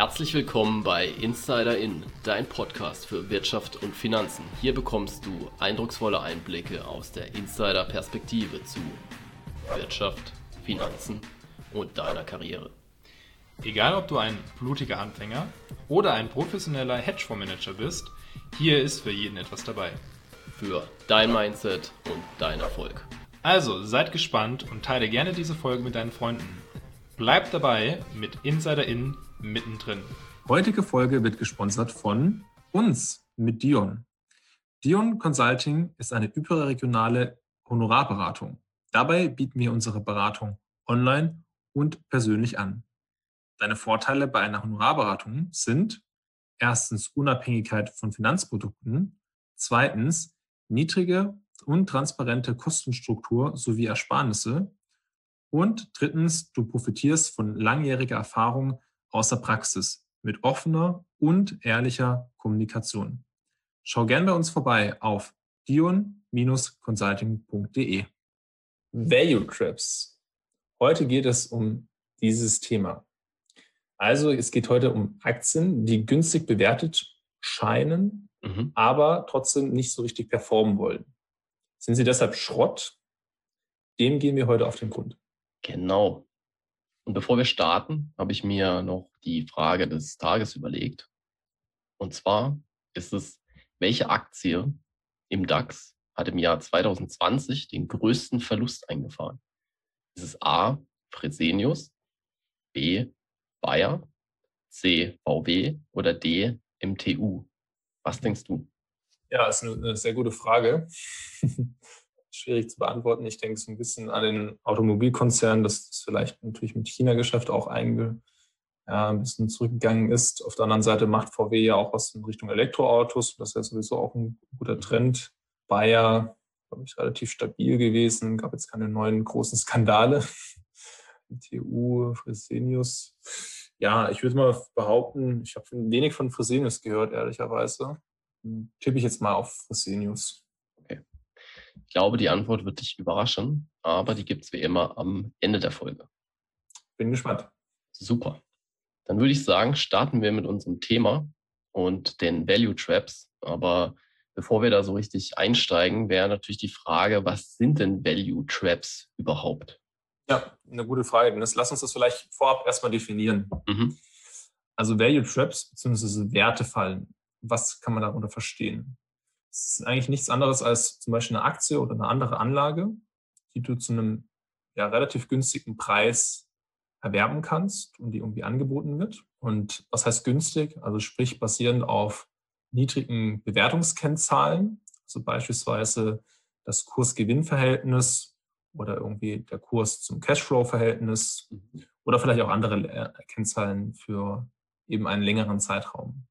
Herzlich willkommen bei Insider In, dein Podcast für Wirtschaft und Finanzen. Hier bekommst du eindrucksvolle Einblicke aus der Insider-Perspektive zu Wirtschaft, Finanzen und deiner Karriere. Egal, ob du ein blutiger Anfänger oder ein professioneller Hedgefondsmanager bist, hier ist für jeden etwas dabei. Für dein Mindset und dein Erfolg. Also seid gespannt und teile gerne diese Folge mit deinen Freunden. Bleib dabei mit Insider In mittendrin. Heutige Folge wird gesponsert von uns mit Dion. Dion Consulting ist eine überregionale Honorarberatung. Dabei bieten wir unsere Beratung online und persönlich an. Deine Vorteile bei einer Honorarberatung sind erstens Unabhängigkeit von Finanzprodukten, zweitens niedrige und transparente Kostenstruktur sowie Ersparnisse und drittens, du profitierst von langjähriger Erfahrung aus der Praxis mit offener und ehrlicher Kommunikation. Schau gern bei uns vorbei auf dion-consulting.de. Value Traps. Heute geht es um dieses Thema. Also es geht heute um Aktien, die günstig bewertet scheinen, mhm. aber trotzdem nicht so richtig performen wollen. Sind sie deshalb Schrott? Dem gehen wir heute auf den Grund. Genau. Und bevor wir starten, habe ich mir noch die Frage des Tages überlegt. Und zwar ist es, welche Aktie im DAX hat im Jahr 2020 den größten Verlust eingefahren? Ist es A, Fresenius, B, Bayer, C, VW oder D, MTU? Was denkst du? Ja, ist eine sehr gute Frage. Schwierig zu beantworten. Ich denke so ein bisschen an den Automobilkonzern, dass das vielleicht natürlich mit China-Geschäft auch einge, ja, ein bisschen zurückgegangen ist. Auf der anderen Seite macht VW ja auch was in Richtung Elektroautos. Das ist ja sowieso auch ein guter mhm. Trend. Bayer, glaube ich, relativ stabil gewesen. Gab jetzt keine neuen großen Skandale. TU, Fresenius. Ja, ich würde mal behaupten, ich habe wenig von Fresenius gehört, ehrlicherweise. Tippe ich jetzt mal auf Fresenius. Ich glaube, die Antwort wird dich überraschen, aber die gibt es wie immer am Ende der Folge. Bin gespannt. Super. Dann würde ich sagen, starten wir mit unserem Thema und den Value Traps. Aber bevor wir da so richtig einsteigen, wäre natürlich die Frage, was sind denn Value Traps überhaupt? Ja, eine gute Frage. Lass uns das vielleicht vorab erstmal definieren. Mhm. Also Value Traps bzw. Wertefallen. Was kann man darunter verstehen? Es ist eigentlich nichts anderes als zum Beispiel eine Aktie oder eine andere Anlage, die du zu einem ja, relativ günstigen Preis erwerben kannst und die irgendwie angeboten wird. Und was heißt günstig? Also sprich basierend auf niedrigen Bewertungskennzahlen, also beispielsweise das Kurs-Gewinn-Verhältnis oder irgendwie der Kurs zum Cashflow-Verhältnis mhm. oder vielleicht auch andere Kennzahlen für eben einen längeren Zeitraum.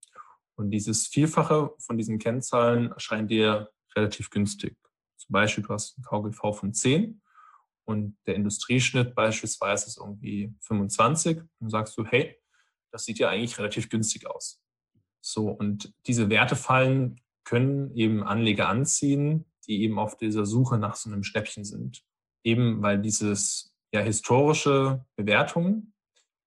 Und dieses Vielfache von diesen Kennzahlen erscheint dir relativ günstig. Zum Beispiel, du hast ein KGV von 10 und der Industrieschnitt beispielsweise ist irgendwie 25 und sagst du, hey, das sieht ja eigentlich relativ günstig aus. So, und diese Wertefallen können eben Anleger anziehen, die eben auf dieser Suche nach so einem Schnäppchen sind eben weil dieses ja, historische Bewertung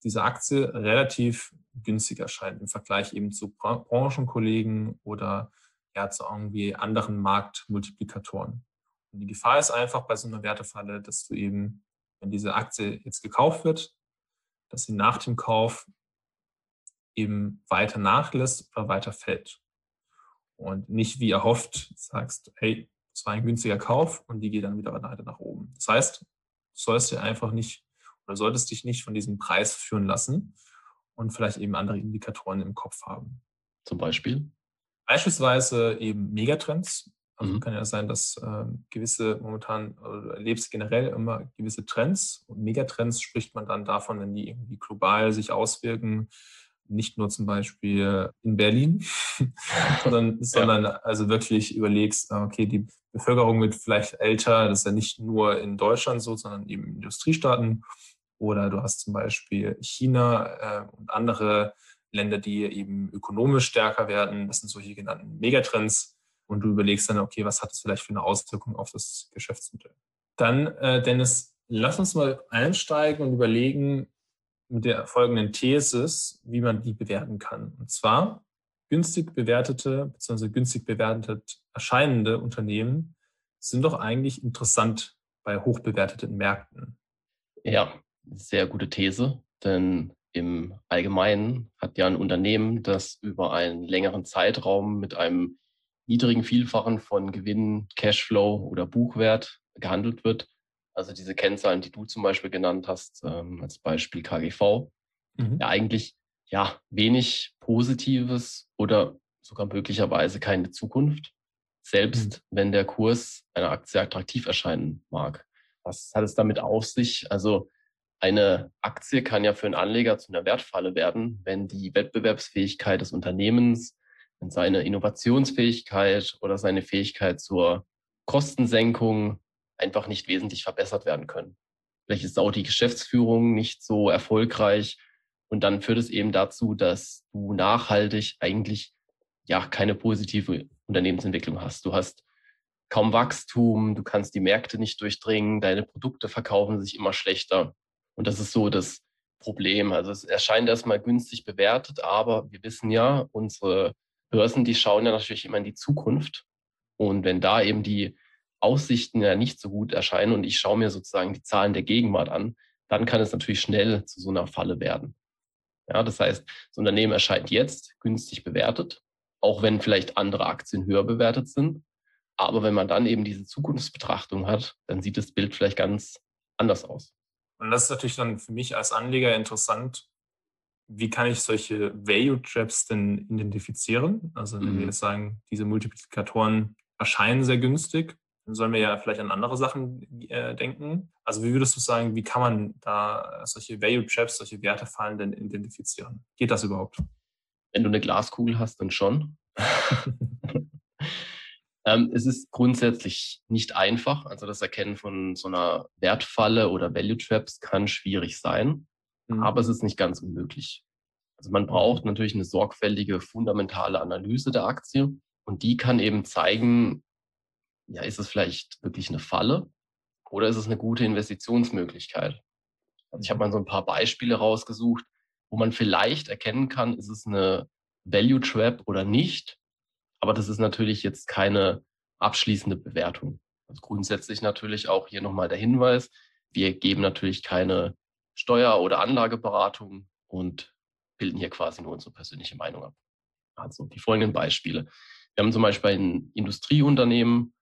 dieser Aktie relativ günstig erscheint im Vergleich eben zu Branchenkollegen oder ja, zu irgendwie anderen Marktmultiplikatoren. Und die Gefahr ist einfach bei so einer Wertefalle, dass du eben, wenn diese Aktie jetzt gekauft wird, dass sie nach dem Kauf eben weiter nachlässt oder weiter fällt. Und nicht wie erhofft sagst, hey, es war ein günstiger Kauf und die geht dann wieder weiter nach oben. Das heißt, du sollst dir einfach nicht oder solltest dich nicht von diesem Preis führen lassen und vielleicht eben andere Indikatoren im Kopf haben. Zum Beispiel? Beispielsweise eben Megatrends. Also mhm. kann ja sein, dass äh, gewisse momentan, du erlebst generell immer gewisse Trends. Und Megatrends spricht man dann davon, wenn die irgendwie global sich auswirken, nicht nur zum Beispiel in Berlin, sondern, ja. sondern also wirklich überlegst, okay, die Bevölkerung wird vielleicht älter, das ist ja nicht nur in Deutschland so, sondern eben in Industriestaaten. Oder du hast zum Beispiel China äh, und andere Länder, die eben ökonomisch stärker werden. Das sind solche genannten Megatrends. Und du überlegst dann, okay, was hat das vielleicht für eine Auswirkung auf das Geschäftsmodell? Dann, äh, Dennis, lass uns mal einsteigen und überlegen, mit der folgenden These, wie man die bewerten kann. Und zwar günstig bewertete bzw. günstig bewertet erscheinende Unternehmen sind doch eigentlich interessant bei hochbewerteten Märkten. Ja, sehr gute These, denn im Allgemeinen hat ja ein Unternehmen, das über einen längeren Zeitraum mit einem niedrigen Vielfachen von Gewinn, Cashflow oder Buchwert gehandelt wird, also diese Kennzahlen, die du zum Beispiel genannt hast, ähm, als Beispiel KGV, mhm. ja eigentlich ja wenig Positives oder sogar möglicherweise keine Zukunft, selbst mhm. wenn der Kurs einer Aktie attraktiv erscheinen mag. Was hat es damit auf sich? Also eine Aktie kann ja für einen Anleger zu einer Wertfalle werden, wenn die Wettbewerbsfähigkeit des Unternehmens, wenn seine Innovationsfähigkeit oder seine Fähigkeit zur Kostensenkung einfach nicht wesentlich verbessert werden können. Vielleicht ist auch die Geschäftsführung nicht so erfolgreich und dann führt es eben dazu, dass du nachhaltig eigentlich ja keine positive Unternehmensentwicklung hast. Du hast kaum Wachstum, du kannst die Märkte nicht durchdringen, deine Produkte verkaufen sich immer schlechter. Und das ist so das Problem. Also es erscheint erstmal günstig bewertet, aber wir wissen ja, unsere Börsen, die schauen ja natürlich immer in die Zukunft. Und wenn da eben die Aussichten ja nicht so gut erscheinen und ich schaue mir sozusagen die Zahlen der Gegenwart an, dann kann es natürlich schnell zu so einer Falle werden. Ja, das heißt, das Unternehmen erscheint jetzt günstig bewertet, auch wenn vielleicht andere Aktien höher bewertet sind. Aber wenn man dann eben diese Zukunftsbetrachtung hat, dann sieht das Bild vielleicht ganz anders aus. Und das ist natürlich dann für mich als Anleger interessant. Wie kann ich solche Value Traps denn identifizieren? Also wenn mhm. wir jetzt sagen, diese Multiplikatoren erscheinen sehr günstig, dann sollen wir ja vielleicht an andere Sachen äh, denken. Also wie würdest du sagen, wie kann man da solche Value Traps, solche Wertefallen denn identifizieren? Geht das überhaupt? Wenn du eine Glaskugel hast, dann schon. ähm, es ist grundsätzlich nicht einfach. Also das Erkennen von so einer Wertfalle oder Value Traps kann schwierig sein, mhm. aber es ist nicht ganz unmöglich. Also man braucht natürlich eine sorgfältige, fundamentale Analyse der Aktie und die kann eben zeigen, ja, ist es vielleicht wirklich eine Falle oder ist es eine gute Investitionsmöglichkeit? Also ich habe mal so ein paar Beispiele rausgesucht, wo man vielleicht erkennen kann, ist es eine Value Trap oder nicht. Aber das ist natürlich jetzt keine abschließende Bewertung. Also grundsätzlich natürlich auch hier nochmal der Hinweis, wir geben natürlich keine Steuer- oder Anlageberatung und bilden hier quasi nur unsere persönliche Meinung ab. Also die folgenden Beispiele. Wir haben zum Beispiel ein Industrieunternehmen,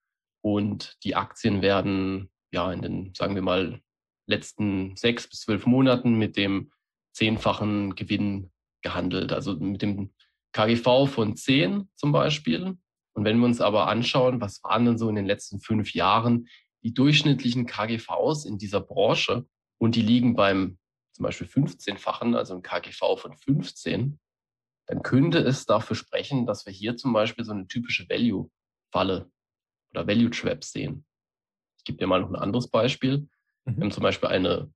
und die Aktien werden ja in den, sagen wir mal, letzten sechs bis zwölf Monaten mit dem zehnfachen Gewinn gehandelt. Also mit dem KGV von 10 zum Beispiel. Und wenn wir uns aber anschauen, was waren denn so in den letzten fünf Jahren die durchschnittlichen KGVs in dieser Branche und die liegen beim zum Beispiel 15-fachen, also ein KGV von 15, dann könnte es dafür sprechen, dass wir hier zum Beispiel so eine typische Value-Falle oder Value Traps sehen. Ich gebe dir mal noch ein anderes Beispiel. Mhm. Wir haben zum Beispiel eine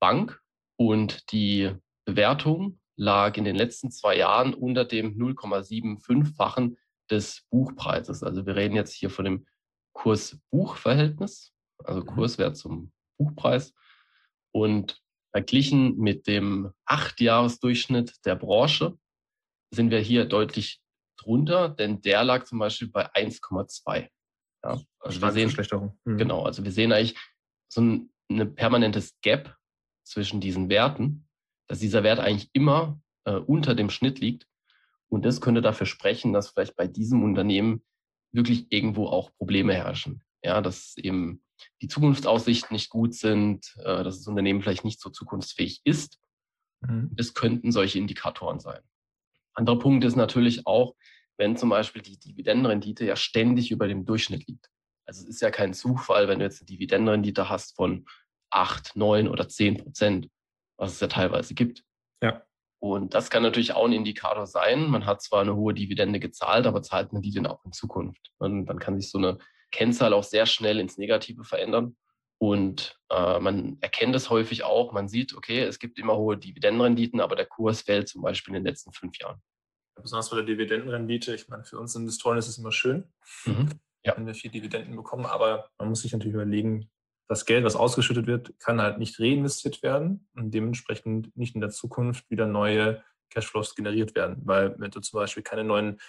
Bank und die Bewertung lag in den letzten zwei Jahren unter dem 0,75-fachen des Buchpreises. Also wir reden jetzt hier von dem Kurs-Buch-Verhältnis, also mhm. Kurswert zum Buchpreis. Und verglichen mit dem Acht-Jahres-Durchschnitt der Branche sind wir hier deutlich drunter, denn der lag zum Beispiel bei 1,2. Ja, also wir sehen, mhm. Genau, also wir sehen eigentlich so ein, ein permanentes Gap zwischen diesen Werten, dass dieser Wert eigentlich immer äh, unter dem Schnitt liegt. Und das könnte dafür sprechen, dass vielleicht bei diesem Unternehmen wirklich irgendwo auch Probleme herrschen. Ja, dass eben die Zukunftsaussichten nicht gut sind, äh, dass das Unternehmen vielleicht nicht so zukunftsfähig ist. Mhm. Es könnten solche Indikatoren sein. Anderer Punkt ist natürlich auch, wenn zum Beispiel die Dividendenrendite ja ständig über dem Durchschnitt liegt. Also es ist ja kein Zufall, wenn du jetzt eine Dividendenrendite hast von 8, 9 oder 10 Prozent, was es ja teilweise gibt. Ja. Und das kann natürlich auch ein Indikator sein. Man hat zwar eine hohe Dividende gezahlt, aber zahlt man die denn auch in Zukunft? Und dann kann sich so eine Kennzahl auch sehr schnell ins Negative verändern. Und äh, man erkennt es häufig auch. Man sieht, okay, es gibt immer hohe Dividendenrenditen, aber der Kurs fällt zum Beispiel in den letzten fünf Jahren besonders bei der Dividendenrendite. Ich meine, für uns Investoren ist es immer schön, mhm. ja. wenn wir viel Dividenden bekommen, aber man muss sich natürlich überlegen, das Geld, was ausgeschüttet wird, kann halt nicht reinvestiert werden und dementsprechend nicht in der Zukunft wieder neue Cashflows generiert werden. Weil wenn du zum Beispiel keine neuen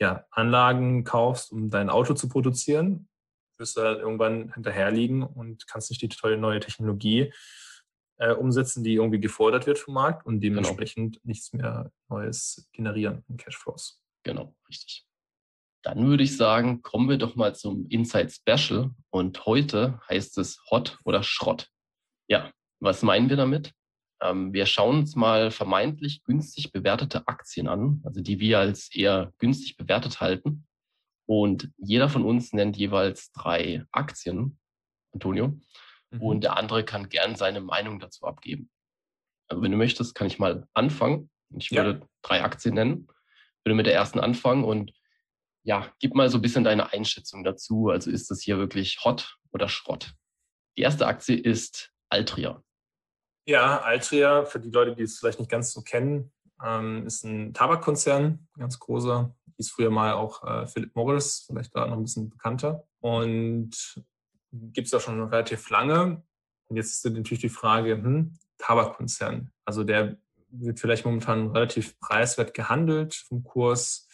ja, Anlagen kaufst, um dein Auto zu produzieren, wirst du halt irgendwann hinterherliegen und kannst nicht die tolle neue Technologie äh, umsetzen, die irgendwie gefordert wird vom Markt und genau. dementsprechend genau. nichts mehr Neues generieren in Cashflows. Genau, richtig. Dann würde ich sagen, kommen wir doch mal zum Inside Special. Und heute heißt es Hot oder Schrott. Ja, was meinen wir damit? Ähm, wir schauen uns mal vermeintlich günstig bewertete Aktien an, also die wir als eher günstig bewertet halten. Und jeder von uns nennt jeweils drei Aktien, Antonio. Mhm. Und der andere kann gern seine Meinung dazu abgeben. Also wenn du möchtest, kann ich mal anfangen. Ich würde ja. drei Aktien nennen. Ich würde mit der ersten anfangen und ja, gib mal so ein bisschen deine Einschätzung dazu. Also ist das hier wirklich Hot oder Schrott? Die erste Aktie ist Altria. Ja, Altria, für die Leute, die es vielleicht nicht ganz so kennen, ähm, ist ein Tabakkonzern, ganz großer. Hieß früher mal auch äh, Philip Morris, vielleicht da noch ein bisschen bekannter. Und gibt es ja schon relativ lange. Und jetzt ist natürlich die Frage, hm, Tabakkonzern. Also der wird vielleicht momentan relativ preiswert gehandelt vom Kurs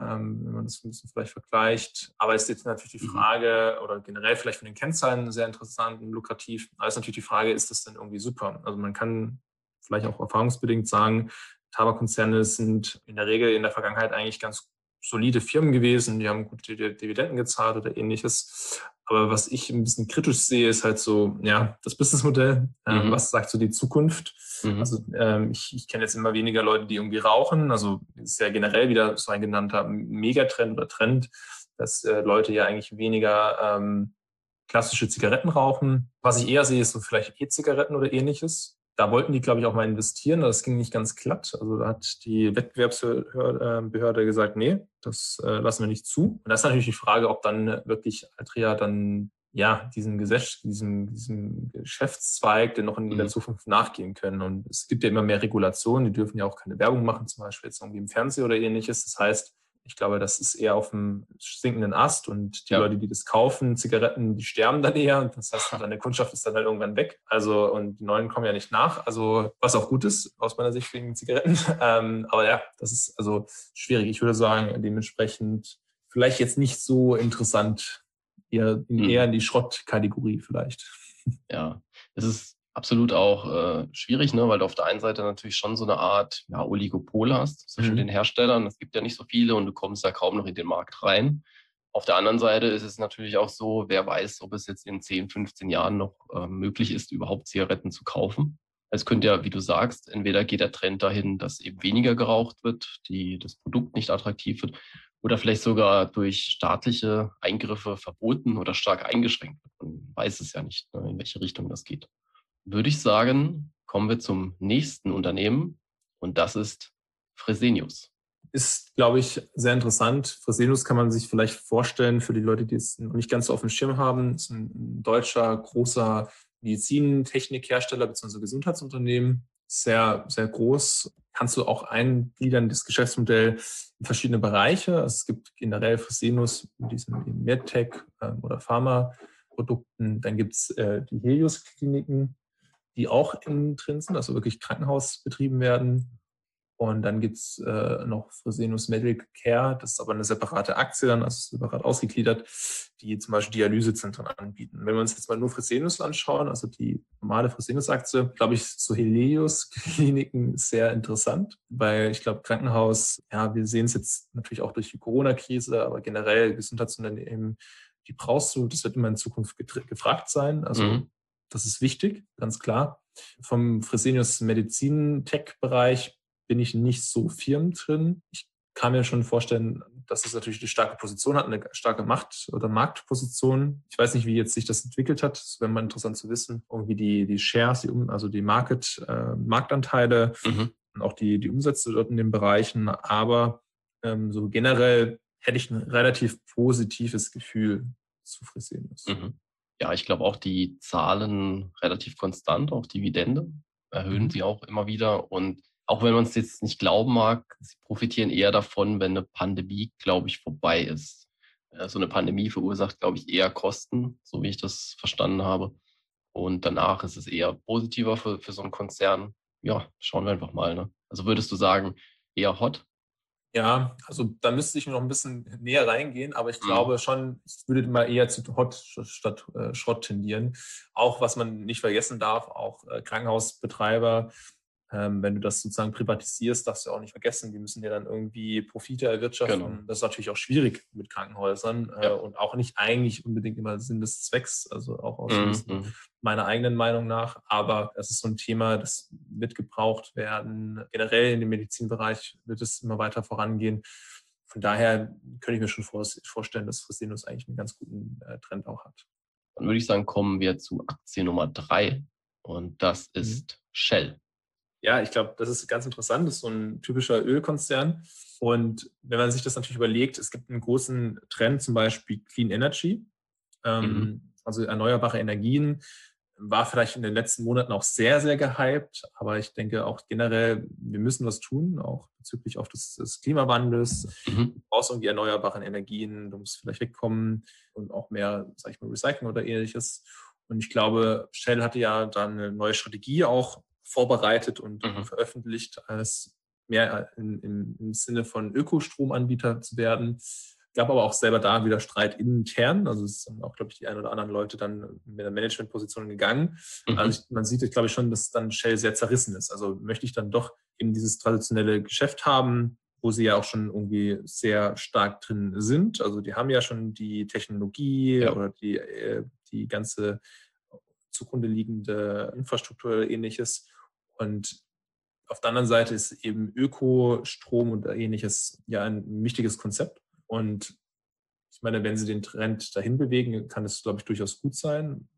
ähm, wenn man das ein bisschen vielleicht vergleicht. Aber es ist jetzt natürlich die mhm. Frage, oder generell vielleicht von den Kennzahlen sehr interessant und lukrativ, aber es ist natürlich die Frage, ist das denn irgendwie super? Also man kann vielleicht auch erfahrungsbedingt sagen, Tabakkonzerne sind in der Regel in der Vergangenheit eigentlich ganz solide Firmen gewesen, die haben gute Dividenden gezahlt oder ähnliches. Aber was ich ein bisschen kritisch sehe, ist halt so, ja, das Businessmodell. Äh, mhm. Was sagt so die Zukunft? Mhm. Also ähm, ich, ich kenne jetzt immer weniger Leute, die irgendwie rauchen. Also ist ja generell wieder so ein genannter Megatrend oder Trend, dass äh, Leute ja eigentlich weniger ähm, klassische Zigaretten rauchen. Was ich eher sehe, ist so vielleicht E-Zigaretten oder ähnliches. Da wollten die, glaube ich, auch mal investieren. Das ging nicht ganz glatt. Also da hat die Wettbewerbsbehörde gesagt, nee, das äh, lassen wir nicht zu. Und das ist natürlich die Frage, ob dann wirklich Altria dann ja, diesem Gesetz, diesem, diesem Geschäftszweig, der noch in mhm. der Zukunft nachgehen können. Und es gibt ja immer mehr Regulationen, die dürfen ja auch keine Werbung machen, zum Beispiel jetzt irgendwie im Fernsehen oder ähnliches. Das heißt, ich glaube, das ist eher auf dem sinkenden Ast und die ja. Leute, die das kaufen, Zigaretten, die sterben dann eher. Und das heißt, deine Kundschaft ist dann halt irgendwann weg. Also, und die neuen kommen ja nicht nach. Also, was auch gut ist, aus meiner Sicht wegen Zigaretten. Ähm, aber ja, das ist also schwierig. Ich würde sagen, dementsprechend vielleicht jetzt nicht so interessant eher, mhm. eher in die Schrottkategorie vielleicht. Ja, es ist absolut auch äh, schwierig, ne? weil du auf der einen Seite natürlich schon so eine Art ja, Oligopol hast zwischen mhm. den Herstellern. Es gibt ja nicht so viele und du kommst da kaum noch in den Markt rein. Auf der anderen Seite ist es natürlich auch so, wer weiß, ob es jetzt in 10, 15 Jahren noch äh, möglich ist, überhaupt Zigaretten zu kaufen. Es könnte ja, wie du sagst, entweder geht der Trend dahin, dass eben weniger geraucht wird, die, das Produkt nicht attraktiv wird, oder vielleicht sogar durch staatliche Eingriffe verboten oder stark eingeschränkt wird. Man weiß es ja nicht, ne, in welche Richtung das geht. Würde ich sagen, kommen wir zum nächsten Unternehmen und das ist Fresenius. Ist, glaube ich, sehr interessant. Fresenius kann man sich vielleicht vorstellen für die Leute, die es noch nicht ganz so auf dem Schirm haben. ist ein deutscher, großer Medizintechnikhersteller bzw. Gesundheitsunternehmen. Sehr, sehr groß, kannst du auch eingliedern, das Geschäftsmodell in verschiedene Bereiche. Also es gibt generell Fresenius mit diesen MedTech ähm, oder Pharmaprodukten. Dann gibt es äh, die Helios-Kliniken, die auch innen drin also wirklich Krankenhaus betrieben werden. Und dann gibt es äh, noch Fresenius Medical Care, das ist aber eine separate Aktie dann, also separat ausgegliedert, die zum Beispiel Dialysezentren anbieten. Wenn wir uns jetzt mal nur Fresenius anschauen, also die normale Fresenius-Aktie, glaube ich, so Helios-Kliniken sehr interessant, weil ich glaube, Krankenhaus, ja, wir sehen es jetzt natürlich auch durch die Corona-Krise, aber generell Gesundheitsunternehmen, die brauchst du, das wird immer in Zukunft gefragt sein. Also mhm. Das ist wichtig, ganz klar. Vom Fresenius Medizin-Tech-Bereich bin ich nicht so firm drin. Ich kann mir schon vorstellen, dass es natürlich eine starke Position hat, eine starke Macht- oder Marktposition. Ich weiß nicht, wie jetzt sich das entwickelt hat. Es wäre mal interessant zu wissen, irgendwie die, die Shares, die, also die Market, äh, Marktanteile mhm. und auch die, die Umsätze dort in den Bereichen. Aber ähm, so generell hätte ich ein relativ positives Gefühl zu Fresenius. Mhm. Ja, ich glaube auch die Zahlen relativ konstant, auch Dividende erhöhen mhm. sie auch immer wieder und auch wenn man es jetzt nicht glauben mag, sie profitieren eher davon, wenn eine Pandemie, glaube ich, vorbei ist. So eine Pandemie verursacht, glaube ich, eher Kosten, so wie ich das verstanden habe. und danach ist es eher positiver für, für so einen Konzern. Ja, schauen wir einfach mal. Ne? Also würdest du sagen, eher hot? Ja, also da müsste ich noch ein bisschen näher reingehen, aber ich mhm. glaube schon, ich würde mal eher zu Hot statt äh, Schrott tendieren. Auch was man nicht vergessen darf, auch äh, Krankenhausbetreiber ähm, wenn du das sozusagen privatisierst, darfst du auch nicht vergessen, die müssen ja dann irgendwie Profite erwirtschaften. Genau. Das ist natürlich auch schwierig mit Krankenhäusern äh, ja. und auch nicht eigentlich unbedingt immer Sinn des Zwecks, also auch aus mhm. meiner eigenen Meinung nach. Aber das ist so ein Thema, das wird gebraucht werden. Generell in dem Medizinbereich wird es immer weiter vorangehen. Von daher könnte ich mir schon vorstellen, dass Fresenius eigentlich einen ganz guten äh, Trend auch hat. Dann würde ich sagen, kommen wir zu Aktie Nummer drei und das mhm. ist mhm. Shell ja, ich glaube, das ist ganz interessant. Das ist so ein typischer Ölkonzern. Und wenn man sich das natürlich überlegt, es gibt einen großen Trend, zum Beispiel Clean Energy, ähm, mhm. also erneuerbare Energien, war vielleicht in den letzten Monaten auch sehr, sehr gehypt. Aber ich denke auch generell, wir müssen was tun, auch bezüglich auch des, des Klimawandels. Mhm. Du brauchst irgendwie erneuerbare Energien, du musst vielleicht wegkommen und auch mehr, sag ich mal, Recycling oder ähnliches. Und ich glaube, Shell hatte ja dann eine neue Strategie auch vorbereitet und mhm. veröffentlicht, als mehr in, in, im Sinne von Ökostromanbieter zu werden. Gab aber auch selber da wieder Streit intern. Also es sind auch, glaube ich, die ein oder anderen Leute dann mit der Managementposition gegangen. Mhm. Also ich, man sieht, glaube ich, schon, dass dann Shell sehr zerrissen ist. Also möchte ich dann doch eben dieses traditionelle Geschäft haben, wo sie ja auch schon irgendwie sehr stark drin sind. Also die haben ja schon die Technologie ja. oder die, äh, die ganze zugrunde liegende Infrastruktur oder ähnliches. Und auf der anderen Seite ist eben Ökostrom und ähnliches ja ein wichtiges Konzept. Und ich meine, wenn sie den Trend dahin bewegen, kann es, glaube ich, durchaus gut sein,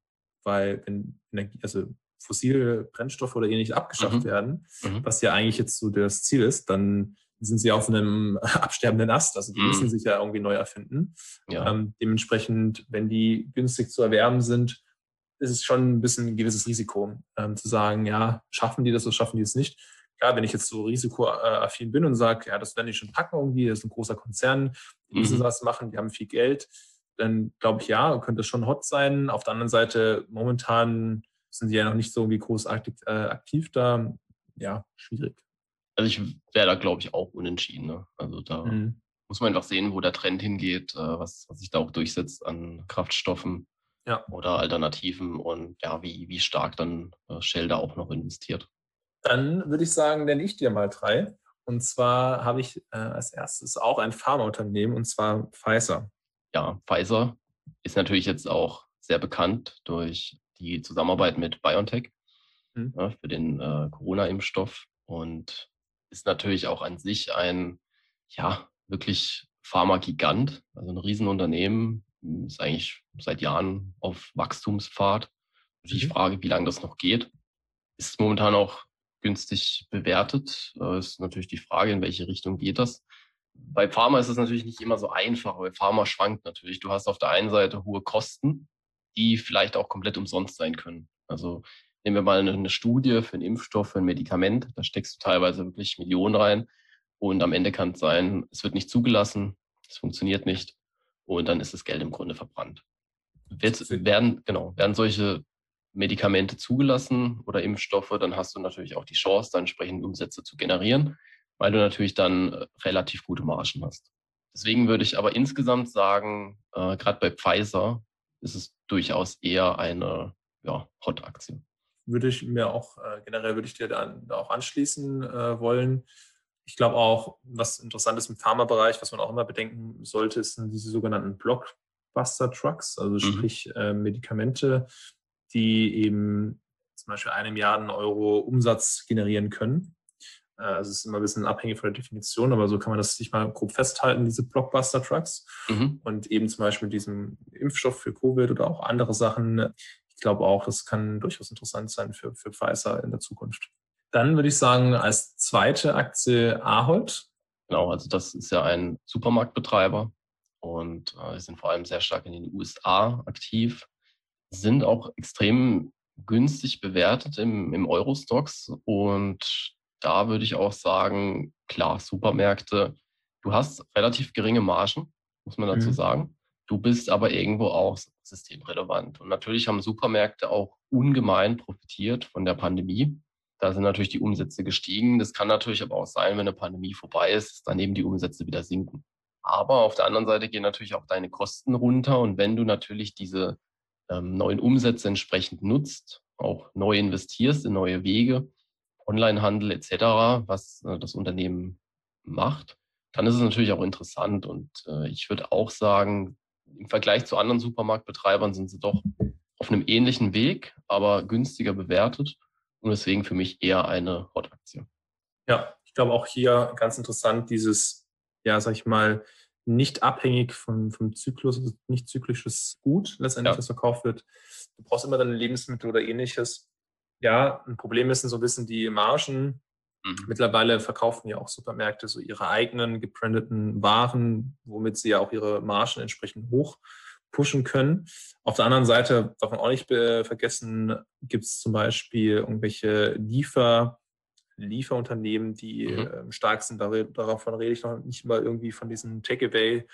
weil wenn Energie, also fossile Brennstoffe oder ähnliches abgeschafft mhm. werden, mhm. was ja eigentlich jetzt so das Ziel ist, dann sind sie auf einem absterbenden Ast. Also die mhm. müssen sich ja irgendwie neu erfinden. Ja. Ähm, dementsprechend, wenn die günstig zu erwerben sind, ist es schon ein bisschen ein gewisses Risiko, ähm, zu sagen, ja, schaffen die das oder schaffen die es nicht. Klar, wenn ich jetzt so risikoaffin bin und sage, ja, das werden die schon packen irgendwie, das ist ein großer Konzern, die müssen mhm. was machen, die haben viel Geld, dann glaube ich, ja, könnte es schon hot sein. Auf der anderen Seite, momentan sind die ja noch nicht so irgendwie großartig äh, aktiv da. Ja, schwierig. Also ich wäre da, glaube ich, auch unentschieden. Ne? Also da mhm. muss man einfach sehen, wo der Trend hingeht, äh, was, was sich da auch durchsetzt an Kraftstoffen ja. oder Alternativen und ja, wie, wie stark dann äh, Shell da auch noch investiert. Dann würde ich sagen, nenne ich dir mal drei. Und zwar habe ich äh, als erstes auch ein Pharmaunternehmen und zwar Pfizer. Ja, Pfizer ist natürlich jetzt auch sehr bekannt durch die Zusammenarbeit mit BioNTech mhm. ja, für den äh, Corona-Impfstoff und ist natürlich auch an sich ein, ja, wirklich Pharma-Gigant, also ein Riesenunternehmen ist eigentlich seit Jahren auf Wachstumspfad. Mhm. Ich frage, wie lange das noch geht. Ist momentan auch günstig bewertet. Äh, ist natürlich die Frage, in welche Richtung geht das. Bei Pharma ist es natürlich nicht immer so einfach, weil Pharma schwankt natürlich. Du hast auf der einen Seite hohe Kosten, die vielleicht auch komplett umsonst sein können. Also nehmen wir mal eine Studie für einen Impfstoff, für ein Medikament, da steckst du teilweise wirklich Millionen rein und am Ende kann es sein, es wird nicht zugelassen, es funktioniert nicht und dann ist das Geld im Grunde verbrannt. Wird, werden, genau, werden solche Medikamente zugelassen oder Impfstoffe, dann hast du natürlich auch die Chance, da entsprechend Umsätze zu generieren, weil du natürlich dann äh, relativ gute Margen hast. Deswegen würde ich aber insgesamt sagen, äh, gerade bei Pfizer ist es durchaus eher eine ja, Hot-Aktie. Würde ich mir auch, äh, generell würde ich dir da, da auch anschließen äh, wollen. Ich glaube auch, was interessant ist im Pharmabereich, was man auch immer bedenken sollte, sind diese sogenannten Blockbuster-Trucks, also mhm. sprich äh, Medikamente, die eben zum Beispiel eine Milliarde Euro Umsatz generieren können. Äh, also es ist immer ein bisschen abhängig von der Definition, aber so kann man das sich mal grob festhalten, diese Blockbuster-Trucks. Mhm. Und eben zum Beispiel diesem Impfstoff für Covid oder auch andere Sachen. Ich glaube auch, das kann durchaus interessant sein für, für Pfizer in der Zukunft. Dann würde ich sagen, als zweite Aktie Ahold. Genau, also das ist ja ein Supermarktbetreiber und äh, sind vor allem sehr stark in den USA aktiv, sind auch extrem günstig bewertet im, im Eurostox und da würde ich auch sagen, klar, Supermärkte, du hast relativ geringe Margen, muss man dazu mhm. sagen. Du bist aber irgendwo auch systemrelevant. Und natürlich haben Supermärkte auch ungemein profitiert von der Pandemie. Da sind natürlich die Umsätze gestiegen. Das kann natürlich aber auch sein, wenn eine Pandemie vorbei ist, dass daneben die Umsätze wieder sinken. Aber auf der anderen Seite gehen natürlich auch deine Kosten runter. Und wenn du natürlich diese ähm, neuen Umsätze entsprechend nutzt, auch neu investierst in neue Wege, Onlinehandel etc., was äh, das Unternehmen macht, dann ist es natürlich auch interessant. Und äh, ich würde auch sagen, im Vergleich zu anderen Supermarktbetreibern sind sie doch auf einem ähnlichen Weg, aber günstiger bewertet und deswegen für mich eher eine Hot-Aktie. Ja, ich glaube auch hier ganz interessant, dieses, ja, sag ich mal, nicht abhängig vom, vom Zyklus, also nicht zyklisches Gut letztendlich, ja. das verkauft wird. Du brauchst immer deine Lebensmittel oder ähnliches. Ja, ein Problem ist so ein bisschen die Margen. Mhm. Mittlerweile verkaufen ja auch Supermärkte so ihre eigenen gebrandeten Waren, womit sie ja auch ihre Margen entsprechend hoch pushen können. Auf der anderen Seite darf man auch nicht vergessen, gibt es zum Beispiel irgendwelche Liefer, Lieferunternehmen, die mhm. äh, stark sind. Davon rede ich noch nicht mal irgendwie von diesen Takeaway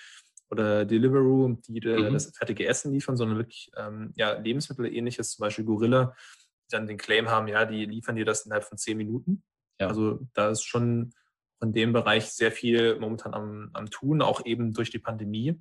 oder Deliveroo, die mhm. das fertige Essen liefern, sondern wirklich ähm, ja, Lebensmittel ähnliches, zum Beispiel Gorilla, die dann den Claim haben, ja, die liefern dir das innerhalb von zehn Minuten. Ja. Also da ist schon in dem Bereich sehr viel momentan am, am Tun, auch eben durch die Pandemie.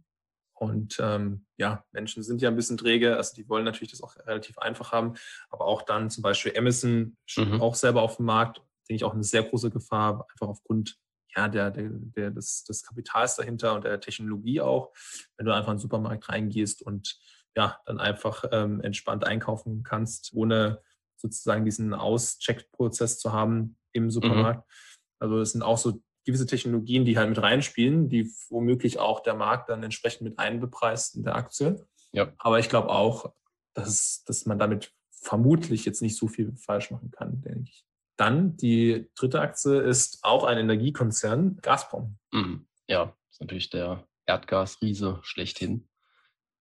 Und ähm, ja, Menschen sind ja ein bisschen träge, also die wollen natürlich das auch relativ einfach haben, aber auch dann zum Beispiel Amazon mhm. auch selber auf dem Markt, denke ich auch eine sehr große Gefahr, einfach aufgrund ja, der, der, der, des, des Kapitals dahinter und der Technologie auch, wenn du einfach in den Supermarkt reingehst und ja, dann einfach ähm, entspannt einkaufen kannst, ohne sozusagen diesen Auscheck-Prozess zu haben im mhm. Supermarkt. Mhm. Also es sind auch so gewisse Technologien, die halt mit reinspielen, die womöglich auch der Markt dann entsprechend mit einbepreist in der Aktie. Ja. Aber ich glaube auch, dass, dass man damit vermutlich jetzt nicht so viel falsch machen kann, denke ich. Dann die dritte Aktie ist auch ein Energiekonzern, Gazprom. Mhm. Ja, ist natürlich der Erdgasriese schlechthin.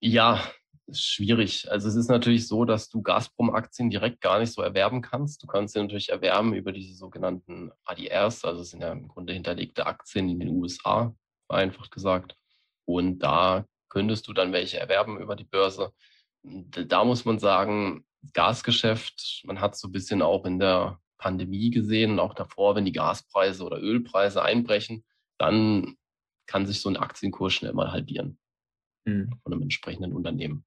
Ja, ist schwierig. Also es ist natürlich so, dass du Gazprom-Aktien direkt gar nicht so erwerben kannst. Du kannst sie natürlich erwerben über diese sogenannten ADRs, also es sind ja im Grunde hinterlegte Aktien in den USA, vereinfacht gesagt. Und da könntest du dann welche erwerben über die Börse. Da muss man sagen, Gasgeschäft, man hat so ein bisschen auch in der Pandemie gesehen und auch davor, wenn die Gaspreise oder Ölpreise einbrechen, dann kann sich so ein Aktienkurs schnell mal halbieren mhm. von einem entsprechenden Unternehmen.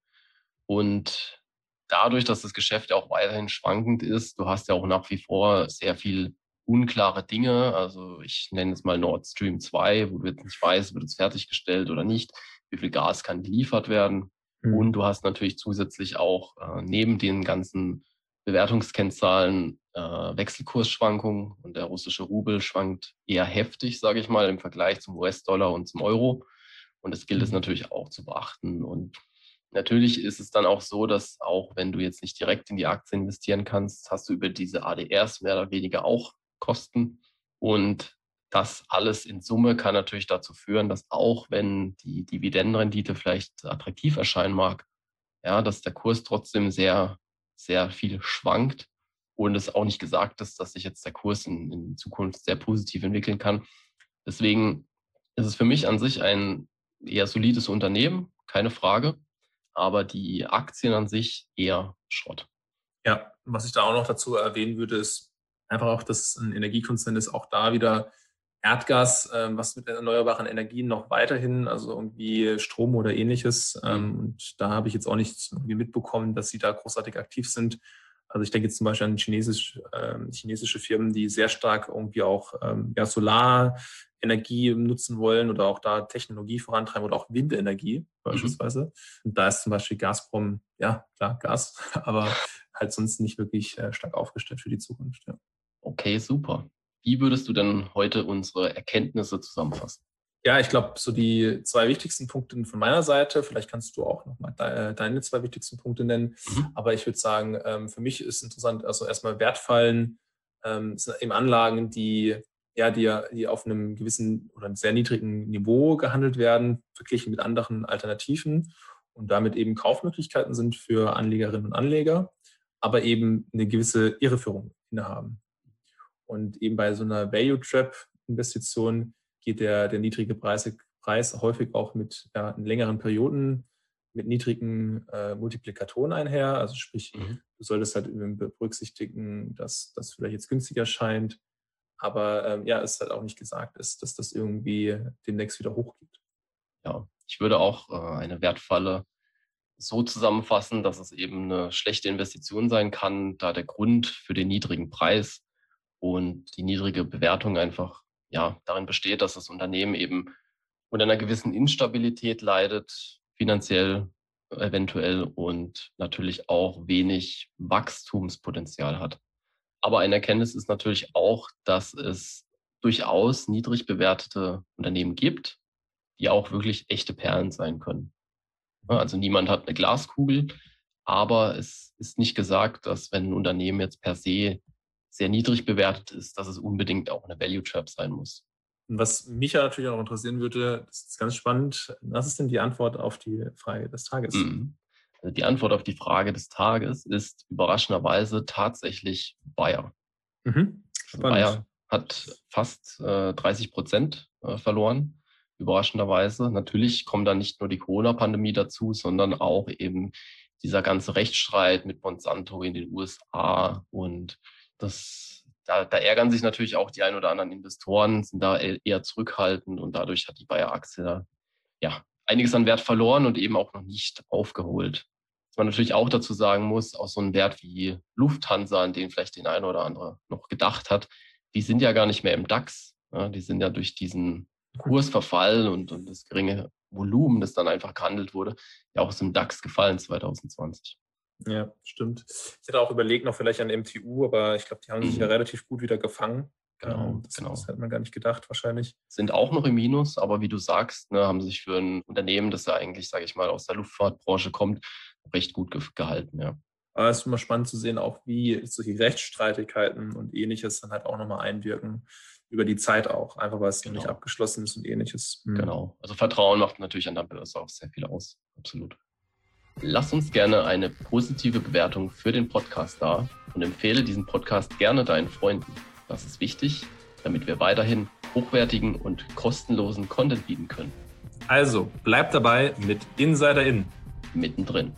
Und dadurch, dass das Geschäft ja auch weiterhin schwankend ist, du hast ja auch nach wie vor sehr viel unklare Dinge. Also ich nenne es mal Nord Stream 2, wo du jetzt nicht weißt, wird es fertiggestellt oder nicht, wie viel Gas kann geliefert werden. Mhm. Und du hast natürlich zusätzlich auch äh, neben den ganzen Bewertungskennzahlen äh, Wechselkursschwankungen und der russische Rubel schwankt eher heftig, sage ich mal, im Vergleich zum US-Dollar und zum Euro. Und das gilt es mhm. natürlich auch zu beachten. Und Natürlich ist es dann auch so, dass auch wenn du jetzt nicht direkt in die Aktie investieren kannst, hast du über diese ADRs mehr oder weniger auch Kosten. Und das alles in Summe kann natürlich dazu führen, dass auch wenn die Dividendenrendite vielleicht attraktiv erscheinen mag, ja, dass der Kurs trotzdem sehr, sehr viel schwankt und es auch nicht gesagt ist, dass sich jetzt der Kurs in, in Zukunft sehr positiv entwickeln kann. Deswegen ist es für mich an sich ein eher solides Unternehmen, keine Frage aber die Aktien an sich eher Schrott. Ja, was ich da auch noch dazu erwähnen würde, ist einfach auch, dass ein Energiekonzern ist, auch da wieder Erdgas, ähm, was mit erneuerbaren Energien noch weiterhin, also irgendwie Strom oder ähnliches. Ähm, und da habe ich jetzt auch nicht mitbekommen, dass sie da großartig aktiv sind. Also ich denke jetzt zum Beispiel an chinesisch, ähm, chinesische Firmen, die sehr stark irgendwie auch ähm, ja, Solarenergie nutzen wollen oder auch da Technologie vorantreiben oder auch Windenergie beispielsweise. Mhm. Und da ist zum Beispiel Gazprom, ja klar, Gas, aber halt sonst nicht wirklich äh, stark aufgestellt für die Zukunft. Ja. Okay, super. Wie würdest du denn heute unsere Erkenntnisse zusammenfassen? Ja, ich glaube, so die zwei wichtigsten Punkte von meiner Seite, vielleicht kannst du auch nochmal de deine zwei wichtigsten Punkte nennen, mhm. aber ich würde sagen, ähm, für mich ist interessant, also erstmal Wertfallen ähm, sind eben Anlagen, die ja, die, die auf einem gewissen oder einem sehr niedrigen Niveau gehandelt werden, verglichen mit anderen Alternativen und damit eben Kaufmöglichkeiten sind für Anlegerinnen und Anleger, aber eben eine gewisse Irreführung innehaben. Und eben bei so einer Value Trap Investition geht der, der niedrige Preis, Preis häufig auch mit ja, längeren Perioden mit niedrigen äh, Multiplikatoren einher. Also sprich, mhm. du solltest halt berücksichtigen, dass das vielleicht jetzt günstiger scheint, aber ähm, ja, es halt auch nicht gesagt ist, dass das irgendwie demnächst wieder hochgeht. Ja, ich würde auch äh, eine Wertfalle so zusammenfassen, dass es eben eine schlechte Investition sein kann, da der Grund für den niedrigen Preis und die niedrige Bewertung einfach ja darin besteht, dass das Unternehmen eben unter einer gewissen Instabilität leidet, finanziell eventuell und natürlich auch wenig Wachstumspotenzial hat. Aber eine Erkenntnis ist natürlich auch, dass es durchaus niedrig bewertete Unternehmen gibt, die auch wirklich echte Perlen sein können. Also niemand hat eine Glaskugel, aber es ist nicht gesagt, dass wenn ein Unternehmen jetzt per se sehr niedrig bewertet ist, dass es unbedingt auch eine Value Trap sein muss. Und was mich ja natürlich auch interessieren würde, das ist ganz spannend, was ist denn die Antwort auf die Frage des Tages? Mhm. Also die Antwort auf die Frage des Tages ist überraschenderweise tatsächlich Bayer. Mhm. Also Bayer hat fast äh, 30 Prozent äh, verloren, überraschenderweise. Natürlich kommt da nicht nur die Corona-Pandemie dazu, sondern auch eben dieser ganze Rechtsstreit mit Monsanto in den USA und das, da, da ärgern sich natürlich auch die ein oder anderen Investoren, sind da e-, eher zurückhaltend und dadurch hat die Bayer-Aktie da ja, einiges an Wert verloren und eben auch noch nicht aufgeholt. Was man natürlich auch dazu sagen muss, auch so ein Wert wie Lufthansa, an den vielleicht den eine oder andere noch gedacht hat, die sind ja gar nicht mehr im DAX. Ja, die sind ja durch diesen Kursverfall und, und das geringe Volumen, das dann einfach gehandelt wurde, ja auch aus dem DAX gefallen 2020. Ja, stimmt. Ich hätte auch überlegt, noch vielleicht an MTU, aber ich glaube, die haben sich ja mhm. relativ gut wieder gefangen. Genau, ähm, das, genau. das hätte man gar nicht gedacht, wahrscheinlich. Sind auch noch im Minus, aber wie du sagst, ne, haben sich für ein Unternehmen, das ja eigentlich, sage ich mal, aus der Luftfahrtbranche kommt, recht gut ge gehalten, ja. Aber es ist immer spannend zu sehen, auch wie solche Rechtsstreitigkeiten und ähnliches dann halt auch nochmal einwirken über die Zeit auch, einfach weil es genau. nicht abgeschlossen ist und ähnliches. Mhm. Genau. Also Vertrauen macht natürlich an der Börse auch sehr viel aus. Absolut. Lass uns gerne eine positive Bewertung für den Podcast da und empfehle diesen Podcast gerne deinen Freunden. Das ist wichtig, damit wir weiterhin hochwertigen und kostenlosen Content bieten können. Also, bleib dabei mit Insider In. Mittendrin.